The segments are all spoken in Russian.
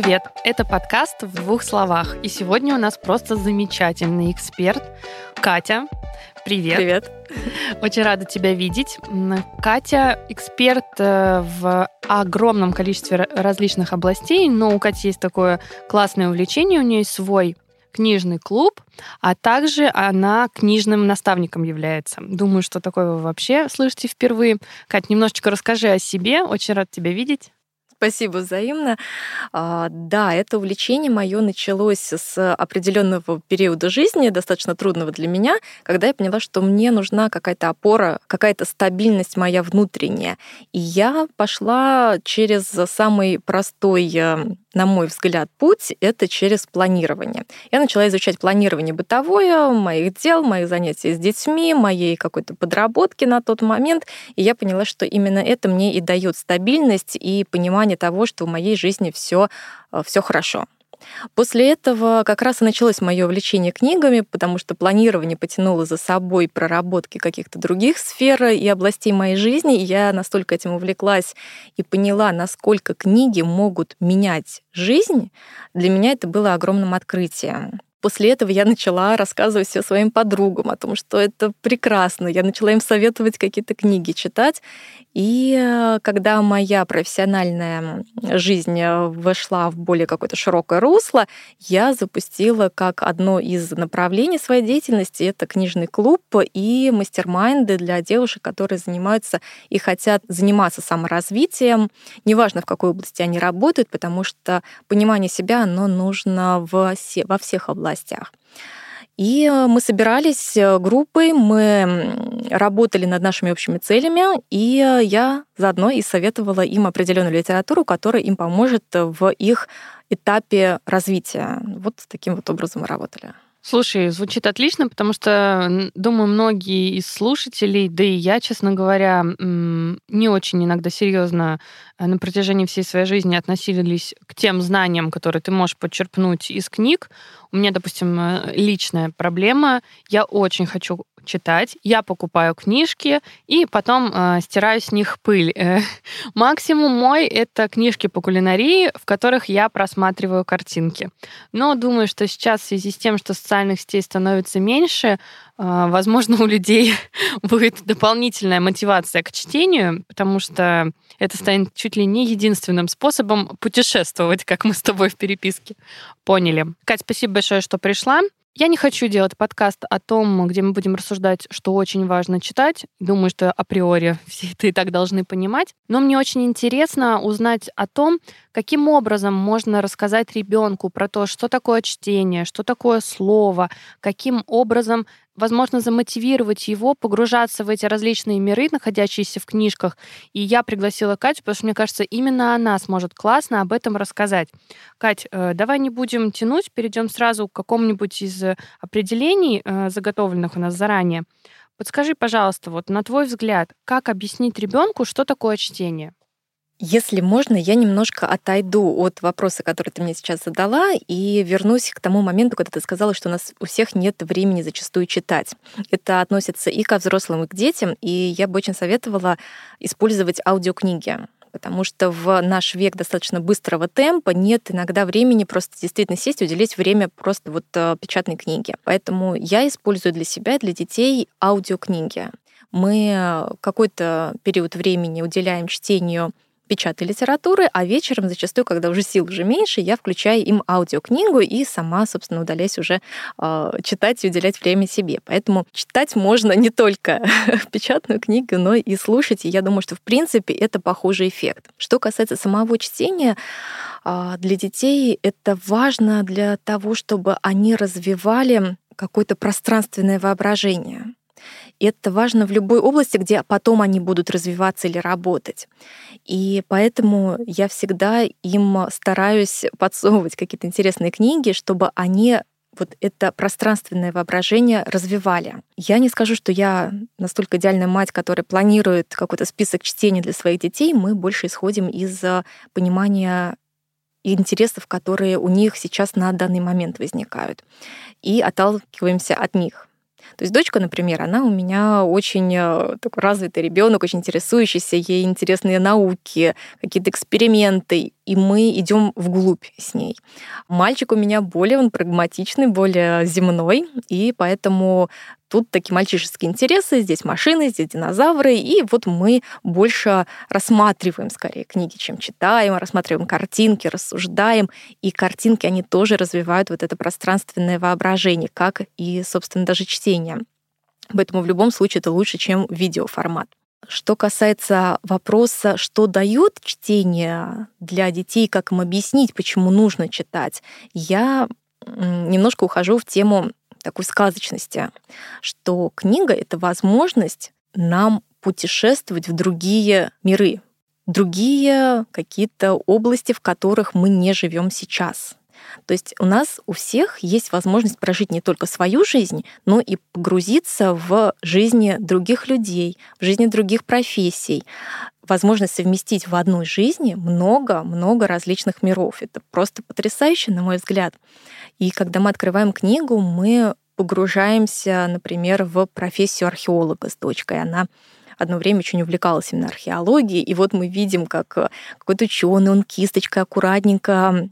привет! Это подкаст «В двух словах». И сегодня у нас просто замечательный эксперт Катя. Привет. Привет. Очень рада тебя видеть. Катя эксперт э, в огромном количестве различных областей, но у Кати есть такое классное увлечение, у нее есть свой книжный клуб, а также она книжным наставником является. Думаю, что такое вы вообще слышите впервые. Кать, немножечко расскажи о себе. Очень рад тебя видеть. Спасибо взаимно. А, да, это увлечение мое началось с определенного периода жизни, достаточно трудного для меня, когда я поняла, что мне нужна какая-то опора, какая-то стабильность моя внутренняя. И я пошла через самый простой э, на мой взгляд, путь — это через планирование. Я начала изучать планирование бытовое, моих дел, моих занятий с детьми, моей какой-то подработки на тот момент, и я поняла, что именно это мне и дает стабильность и понимание того, что в моей жизни все все хорошо. После этого как раз и началось мое увлечение книгами, потому что планирование потянуло за собой проработки каких-то других сфер и областей моей жизни. И я настолько этим увлеклась и поняла, насколько книги могут менять жизнь. Для меня это было огромным открытием. После этого я начала рассказывать все своим подругам о том, что это прекрасно. Я начала им советовать какие-то книги читать. И э, когда моя профессиональная жизнь э, вошла в более какое-то широкое русло, я запустила как одно из направлений своей деятельности это книжный клуб и мастер-майнды для девушек, которые занимаются и хотят заниматься саморазвитием. Неважно, в какой области они работают, потому что понимание себя, оно нужно во, во всех областях областях. И э, мы собирались э, группой, мы работали над нашими общими целями, и э, я заодно и советовала им определенную литературу, которая им поможет в их этапе развития. Вот таким вот образом мы работали. Слушай, звучит отлично, потому что, думаю, многие из слушателей, да и я, честно говоря, не очень иногда серьезно на протяжении всей своей жизни относились к тем знаниям, которые ты можешь подчерпнуть из книг. У меня, допустим, э, личная проблема. Я очень хочу читать, я покупаю книжки и потом э, стираю с них пыль. Э, максимум мой это книжки по кулинарии, в которых я просматриваю картинки. Но думаю, что сейчас в связи с тем, что социальных сетей становится меньше, возможно, у людей будет дополнительная мотивация к чтению, потому что это станет чуть ли не единственным способом путешествовать, как мы с тобой в переписке поняли. Кать, спасибо большое, что пришла. Я не хочу делать подкаст о том, где мы будем рассуждать, что очень важно читать. Думаю, что априори все это и так должны понимать. Но мне очень интересно узнать о том, каким образом можно рассказать ребенку про то, что такое чтение, что такое слово, каким образом возможно, замотивировать его погружаться в эти различные миры, находящиеся в книжках. И я пригласила Катю, потому что, мне кажется, именно она сможет классно об этом рассказать. Кать, э, давай не будем тянуть, перейдем сразу к какому-нибудь из определений, э, заготовленных у нас заранее. Подскажи, пожалуйста, вот на твой взгляд, как объяснить ребенку, что такое чтение? Если можно, я немножко отойду от вопроса, который ты мне сейчас задала, и вернусь к тому моменту, когда ты сказала, что у нас у всех нет времени зачастую читать. Это относится и ко взрослым, и к детям, и я бы очень советовала использовать аудиокниги потому что в наш век достаточно быстрого темпа нет иногда времени просто действительно сесть и уделить время просто вот э, печатной книге. Поэтому я использую для себя, для детей аудиокниги. Мы какой-то период времени уделяем чтению печатной литературы, а вечером зачастую, когда уже сил уже меньше, я включаю им аудиокнигу и сама, собственно, удаляюсь уже э, читать и уделять время себе. Поэтому читать можно не только печатную книгу, но и слушать. И я думаю, что в принципе это похожий эффект. Что касается самого чтения, э, для детей это важно для того, чтобы они развивали какое-то пространственное воображение. И это важно в любой области, где потом они будут развиваться или работать. И поэтому я всегда им стараюсь подсовывать какие-то интересные книги, чтобы они вот это пространственное воображение развивали. Я не скажу, что я настолько идеальная мать, которая планирует какой-то список чтений для своих детей. Мы больше исходим из понимания интересов, которые у них сейчас на данный момент возникают, и отталкиваемся от них. То есть дочка, например, она у меня очень э, такой развитый ребенок, очень интересующийся, ей интересные науки, какие-то эксперименты, и мы идем вглубь с ней. Мальчик у меня более он прагматичный, более земной, и поэтому тут такие мальчишеские интересы, здесь машины, здесь динозавры, и вот мы больше рассматриваем скорее книги, чем читаем, рассматриваем картинки, рассуждаем, и картинки, они тоже развивают вот это пространственное воображение, как и, собственно, даже чтение. Поэтому в любом случае это лучше, чем видеоформат. Что касается вопроса, что дает чтение для детей, как им объяснить, почему нужно читать, я немножко ухожу в тему такой сказочности, что книга — это возможность нам путешествовать в другие миры, другие какие-то области, в которых мы не живем сейчас. То есть у нас у всех есть возможность прожить не только свою жизнь, но и погрузиться в жизни других людей, в жизни других профессий. Возможность совместить в одной жизни много-много различных миров. Это просто потрясающе, на мой взгляд. И когда мы открываем книгу, мы погружаемся, например, в профессию археолога с дочкой. Она одно время очень увлекалась именно археологией, и вот мы видим, как какой-то ученый, он кисточкой аккуратненько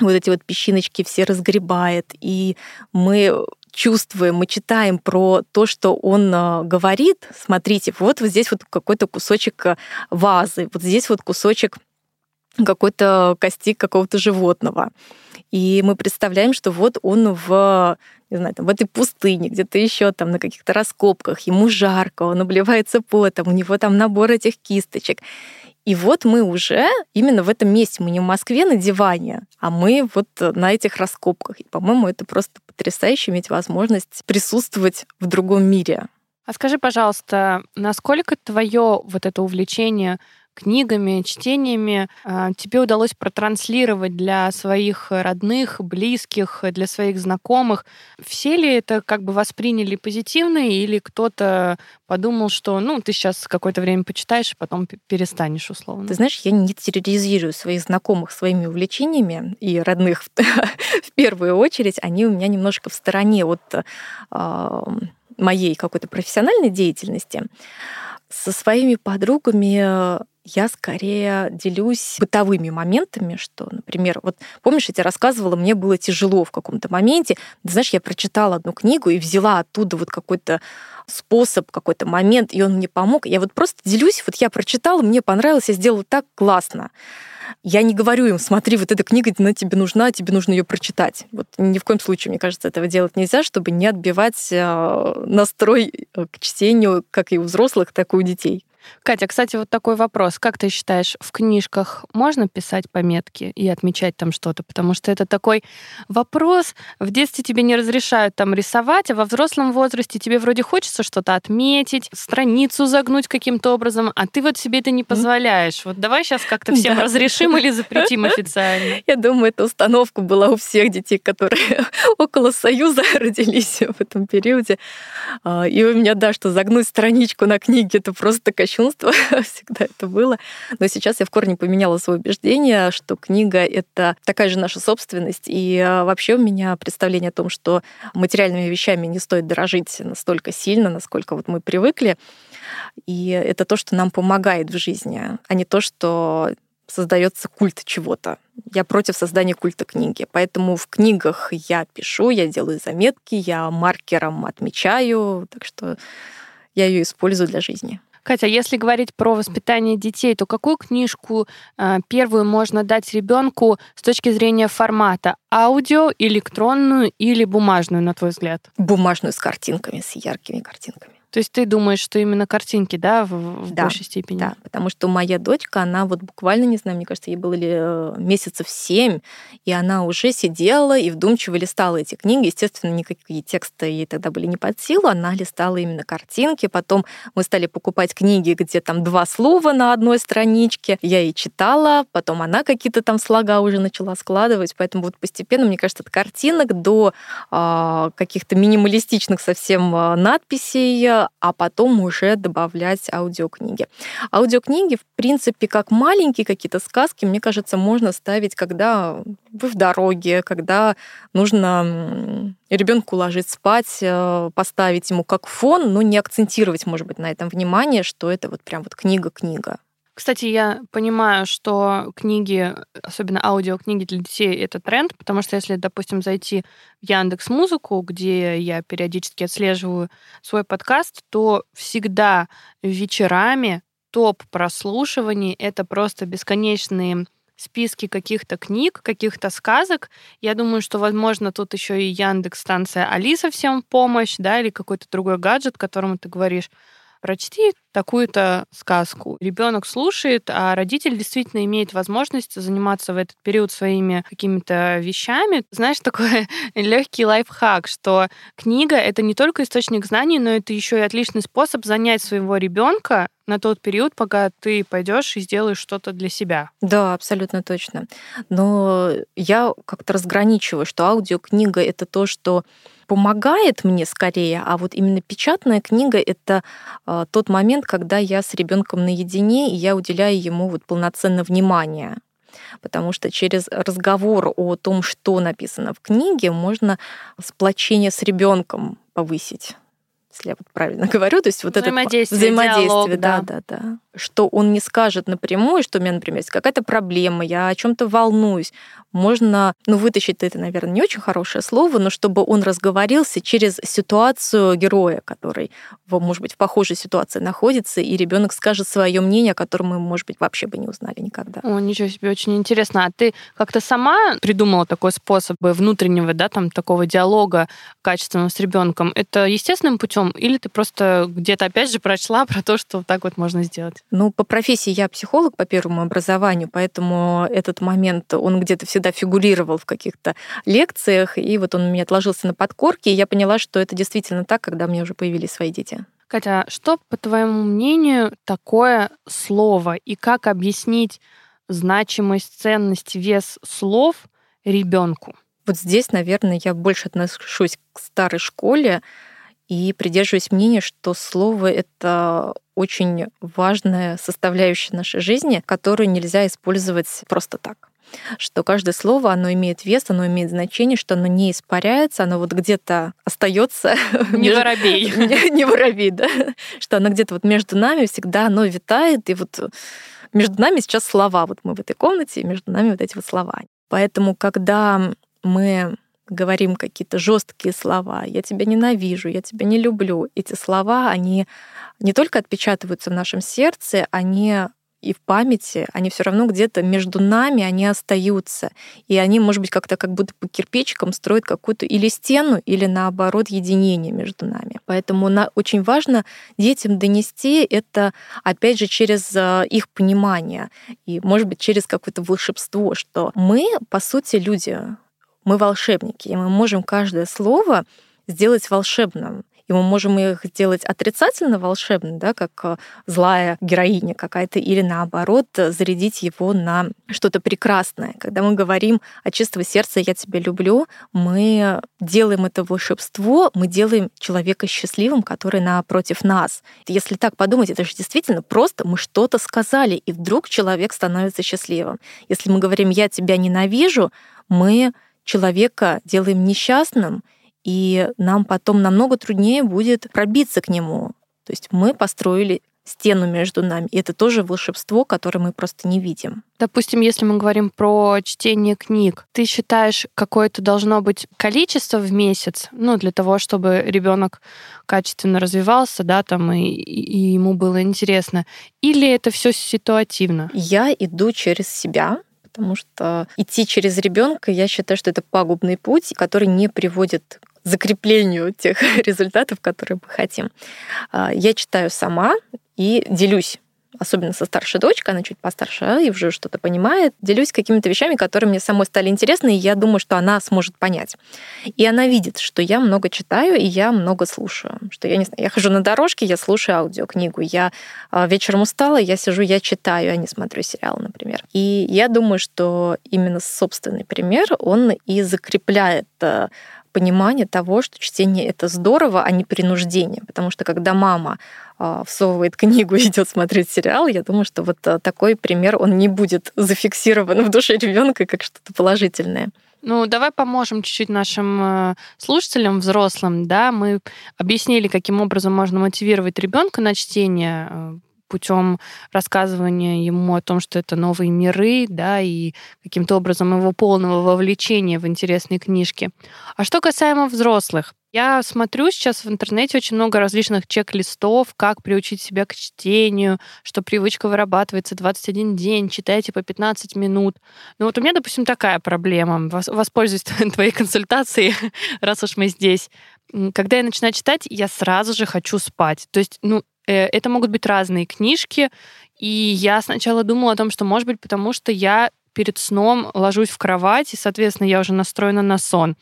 вот эти вот песчиночки все разгребает, и мы чувствуем, мы читаем про то, что он а, говорит. Смотрите, вот, вот здесь вот какой-то кусочек а, вазы, вот здесь вот кусочек какой-то кости какого-то животного. И мы представляем, что вот он в не знаю, там, в этой пустыне, где-то еще там на каких-то раскопках, ему жарко, он обливается потом, у него там набор этих кисточек. И вот мы уже именно в этом месте, мы не в Москве на диване, а мы вот на этих раскопках. И, по-моему, это просто потрясающе иметь возможность присутствовать в другом мире. А скажи, пожалуйста, насколько твое вот это увлечение книгами, чтениями а, тебе удалось протранслировать для своих родных, близких, для своих знакомых? Все ли это как бы восприняли позитивно, или кто-то подумал, что, ну, ты сейчас какое-то время почитаешь, а потом перестанешь условно? Ты знаешь, я не терроризирую своих знакомых своими увлечениями, и родных в первую очередь, они у меня немножко в стороне от моей какой-то профессиональной деятельности. Со своими подругами я скорее делюсь бытовыми моментами, что, например, вот помнишь, я тебе рассказывала, мне было тяжело в каком-то моменте. Ты знаешь, я прочитала одну книгу и взяла оттуда вот какой-то способ, какой-то момент, и он мне помог. Я вот просто делюсь, вот я прочитала, мне понравилось, я сделала так классно. Я не говорю им, смотри, вот эта книга, она тебе нужна, тебе нужно ее прочитать. Вот ни в коем случае, мне кажется, этого делать нельзя, чтобы не отбивать э, настрой э, к чтению как и у взрослых, так и у детей. Катя, кстати, вот такой вопрос. Как ты считаешь, в книжках можно писать пометки и отмечать там что-то? Потому что это такой вопрос. В детстве тебе не разрешают там рисовать, а во взрослом возрасте тебе вроде хочется что-то отметить, страницу загнуть каким-то образом, а ты вот себе это не позволяешь. Вот давай сейчас как-то всем да. разрешим или запретим официально. Я думаю, эта установка была у всех детей, которые около Союза родились в этом периоде. А, и у меня, да, что загнуть страничку на книге, это просто кощунство кощунство, всегда это было. Но сейчас я в корне поменяла свое убеждение, что книга — это такая же наша собственность. И а, вообще у меня представление о том, что материальными вещами не стоит дорожить настолько сильно, насколько вот мы привыкли. И это то, что нам помогает в жизни, а не то, что создается культ чего-то. Я против создания культа книги. Поэтому в книгах я пишу, я делаю заметки, я маркером отмечаю. Так что я ее использую для жизни. Катя, если говорить про воспитание детей, то какую книжку э, первую можно дать ребенку с точки зрения формата? Аудио, электронную или бумажную, на твой взгляд? Бумажную с картинками, с яркими картинками. То есть ты думаешь, что именно картинки, да, в, в да, большей степени? Да, потому что моя дочка, она вот буквально, не знаю, мне кажется, ей было ли э, месяцев семь, и она уже сидела и вдумчиво листала эти книги. Естественно, никакие тексты ей тогда были не под силу, она листала именно картинки. Потом мы стали покупать книги, где там два слова на одной страничке. Я ей читала, потом она какие-то там слога уже начала складывать. Поэтому вот постепенно, мне кажется, от картинок до э, каких-то минималистичных совсем а, надписей а потом уже добавлять аудиокниги. Аудиокниги, в принципе, как маленькие какие-то сказки, мне кажется, можно ставить, когда вы в дороге, когда нужно ребенку ложить спать, э, поставить ему как фон, но не акцентировать, может быть, на этом внимание, что это вот прям вот книга-книга. Кстати, я понимаю, что книги, особенно аудиокниги для детей, это тренд, потому что если, допустим, зайти в Яндекс Музыку, где я периодически отслеживаю свой подкаст, то всегда вечерами топ прослушиваний это просто бесконечные списки каких-то книг, каких-то сказок. Я думаю, что, возможно, тут еще и Яндекс станция Алиса всем помощь, да, или какой-то другой гаджет, которому ты говоришь, прочти такую-то сказку. Ребенок слушает, а родитель действительно имеет возможность заниматься в этот период своими какими-то вещами. Знаешь, такой легкий лайфхак, что книга это не только источник знаний, но это еще и отличный способ занять своего ребенка на тот период, пока ты пойдешь и сделаешь что-то для себя. Да, абсолютно точно. Но я как-то разграничиваю, что аудиокнига это то, что помогает мне скорее, а вот именно печатная книга это э, тот момент, когда я с ребенком наедине, и я уделяю ему вот полноценное внимание. Потому что через разговор о том, что написано в книге, можно сплочение с ребенком повысить если я вот правильно говорю, то есть вот это взаимодействие, диалог, да, да, да, что он не скажет напрямую, что у меня, например, есть какая-то проблема, я о чем-то волнуюсь, можно, ну, вытащить это, наверное, не очень хорошее слово, но чтобы он разговорился через ситуацию героя, который, может быть, в похожей ситуации находится, и ребенок скажет свое мнение, о котором мы, может быть, вообще бы не узнали никогда. О, ничего себе, очень интересно. А ты как-то сама придумала такой способ внутреннего, да, там, такого диалога качественного с ребенком? Это естественным путем, или ты просто где-то опять же прочла про то, что так вот можно сделать? Ну, по профессии я психолог по первому образованию, поэтому этот момент, он где-то всегда фигурировал в каких-то лекциях, и вот он у меня отложился на подкорке, и я поняла, что это действительно так, когда у меня уже появились свои дети. Катя, что, по твоему мнению, такое слово, и как объяснить значимость, ценность, вес слов ребенку? Вот здесь, наверное, я больше отношусь к старой школе и придерживаюсь мнения, что слово — это очень важная составляющая нашей жизни, которую нельзя использовать просто так что каждое слово, оно имеет вес, оно имеет значение, что оно не испаряется, оно вот где-то остается. Не воробей. Не воробей, да. Что оно где-то вот между нами всегда оно витает, и вот между нами сейчас слова. Вот мы в этой комнате, и между нами вот эти вот слова. Поэтому, когда мы говорим какие-то жесткие слова, я тебя ненавижу, я тебя не люблю, эти слова, они не только отпечатываются в нашем сердце, они и в памяти, они все равно где-то между нами, они остаются. И они, может быть, как-то как будто по кирпичикам строят какую-то или стену, или наоборот единение между нами. Поэтому на, очень важно детям донести это, опять же, через э, их понимание и, может быть, через какое-то волшебство, что мы, по сути, люди, мы волшебники, и мы можем каждое слово сделать волшебным и мы можем их сделать отрицательно волшебным, да, как э, злая героиня какая-то, или наоборот зарядить его на что-то прекрасное. Когда мы говорим от чистого сердца «я тебя люблю», мы делаем это волшебство, мы делаем человека счастливым, который напротив нас. Если так подумать, это же действительно просто мы что-то сказали, и вдруг человек становится счастливым. Если мы говорим «я тебя ненавижу», мы человека делаем несчастным, и нам потом намного труднее будет пробиться к нему. То есть мы построили стену между нами. И это тоже волшебство, которое мы просто не видим. Допустим, если мы говорим про чтение книг, ты считаешь, какое-то должно быть количество в месяц, ну, для того, чтобы ребенок качественно развивался, да, там, и, и ему было интересно, или это все ситуативно? Я иду через себя, потому что идти через ребенка, я считаю, что это пагубный путь, который не приводит закреплению тех результатов, которые мы хотим. А, я читаю сама и делюсь особенно со старшей дочкой, она чуть постарше и уже что-то понимает, делюсь какими-то вещами, которые мне самой стали интересны, и я думаю, что она сможет понять. И она видит, что я много читаю, и я много слушаю. Что я не знаю, я хожу на дорожке, я слушаю аудиокнигу, я а, вечером устала, я сижу, я читаю, а не смотрю сериал, например. И я думаю, что именно собственный пример, он и закрепляет э, понимание того, что чтение это здорово, а не принуждение. Потому что когда мама а, всовывает книгу и идет смотреть сериал, я думаю, что вот а, такой пример, он не будет зафиксирован в душе ребенка как что-то положительное. Ну, давай поможем чуть-чуть нашим э, слушателям, взрослым, да, мы объяснили, каким образом можно мотивировать ребенка на чтение, э, путем рассказывания ему о том, что это новые миры, да, и каким-то образом его полного вовлечения в интересные книжки. А что касаемо взрослых, я смотрю сейчас в интернете очень много различных чек-листов, как приучить себя к чтению, что привычка вырабатывается 21 день, читайте по 15 минут. Ну вот у меня, допустим, такая проблема. Воспользуюсь твоей консультацией, раз уж мы здесь. Когда я начинаю читать, я сразу же хочу спать. То есть, ну, Э, это могут быть разные книжки. И я сначала думала о том, что, может быть, потому что я перед сном ложусь в кровать, и, соответственно, я уже настроена на сон.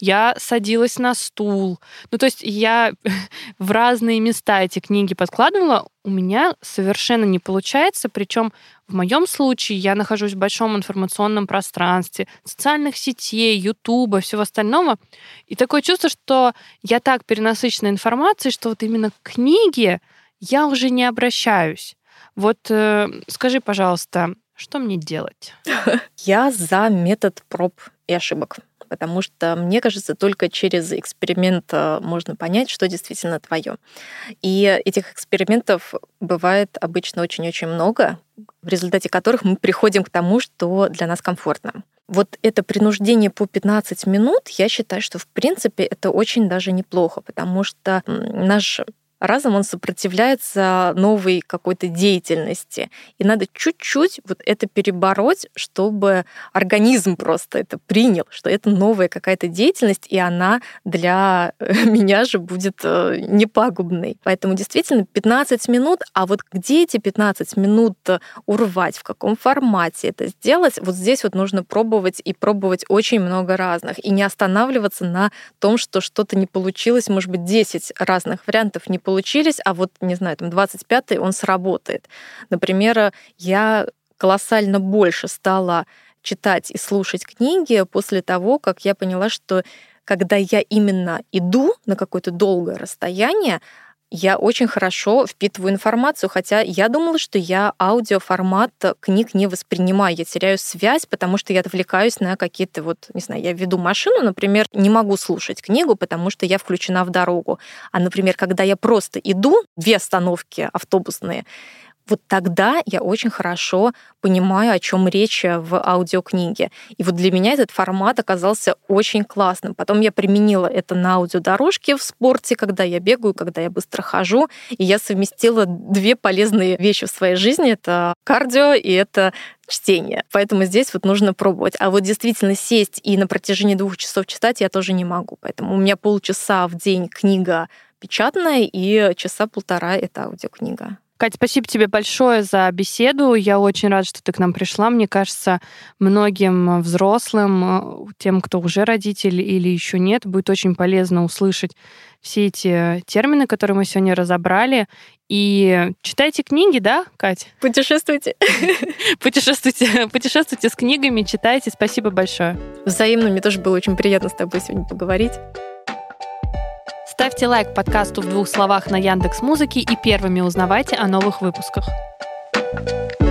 Я садилась на стул. Ну, то есть я в разные места эти книги подкладывала. У меня совершенно не получается. Причем в моем случае я нахожусь в большом информационном пространстве, социальных сетей, Ютуба, всего остального. И такое чувство, что я так перенасыщена информацией, что вот именно книги, я уже не обращаюсь. Вот э, скажи, пожалуйста, что мне делать? Я за метод проб и ошибок потому что, мне кажется, только через эксперимент э, можно понять, что действительно твое. И этих экспериментов бывает обычно очень-очень много, в результате которых мы приходим к тому, что для нас комфортно. Вот это принуждение по 15 минут, я считаю, что в принципе это очень даже неплохо, потому что наш разом он сопротивляется новой какой-то деятельности. И надо чуть-чуть вот это перебороть, чтобы организм просто это принял, что это новая какая-то деятельность, и она для меня же будет э, непагубной. Поэтому действительно 15 минут, а вот где эти 15 минут урвать, в каком формате это сделать, вот здесь вот нужно пробовать и пробовать очень много разных, и не останавливаться на том, что что-то не получилось, может быть, 10 разных вариантов не получились, а вот, не знаю, там 25-й он сработает. Например, я колоссально больше стала читать и слушать книги после того, как я поняла, что когда я именно иду на какое-то долгое расстояние, я очень хорошо впитываю информацию, хотя я думала, что я аудиоформат книг не воспринимаю. Я теряю связь, потому что я отвлекаюсь на какие-то вот, не знаю, я веду машину, например, не могу слушать книгу, потому что я включена в дорогу. А, например, когда я просто иду, две остановки автобусные, вот тогда я очень хорошо понимаю, о чем речь в аудиокниге. И вот для меня этот формат оказался очень классным. Потом я применила это на аудиодорожке в спорте, когда я бегаю, когда я быстро хожу. И я совместила две полезные вещи в своей жизни. Это кардио и это чтение. Поэтому здесь вот нужно пробовать. А вот действительно сесть и на протяжении двух часов читать я тоже не могу. Поэтому у меня полчаса в день книга печатная и часа полтора это аудиокнига. Катя, спасибо тебе большое за беседу. Я очень рада, что ты к нам пришла. Мне кажется, многим взрослым, тем, кто уже родитель или еще нет, будет очень полезно услышать все эти термины, которые мы сегодня разобрали. И читайте книги, да, Катя? Путешествуйте. Путешествуйте, путешествуйте с книгами, читайте. Спасибо большое. Взаимно, мне тоже было очень приятно с тобой сегодня поговорить. Ставьте лайк подкасту в двух словах на Яндекс Музыке и первыми узнавайте о новых выпусках. thank you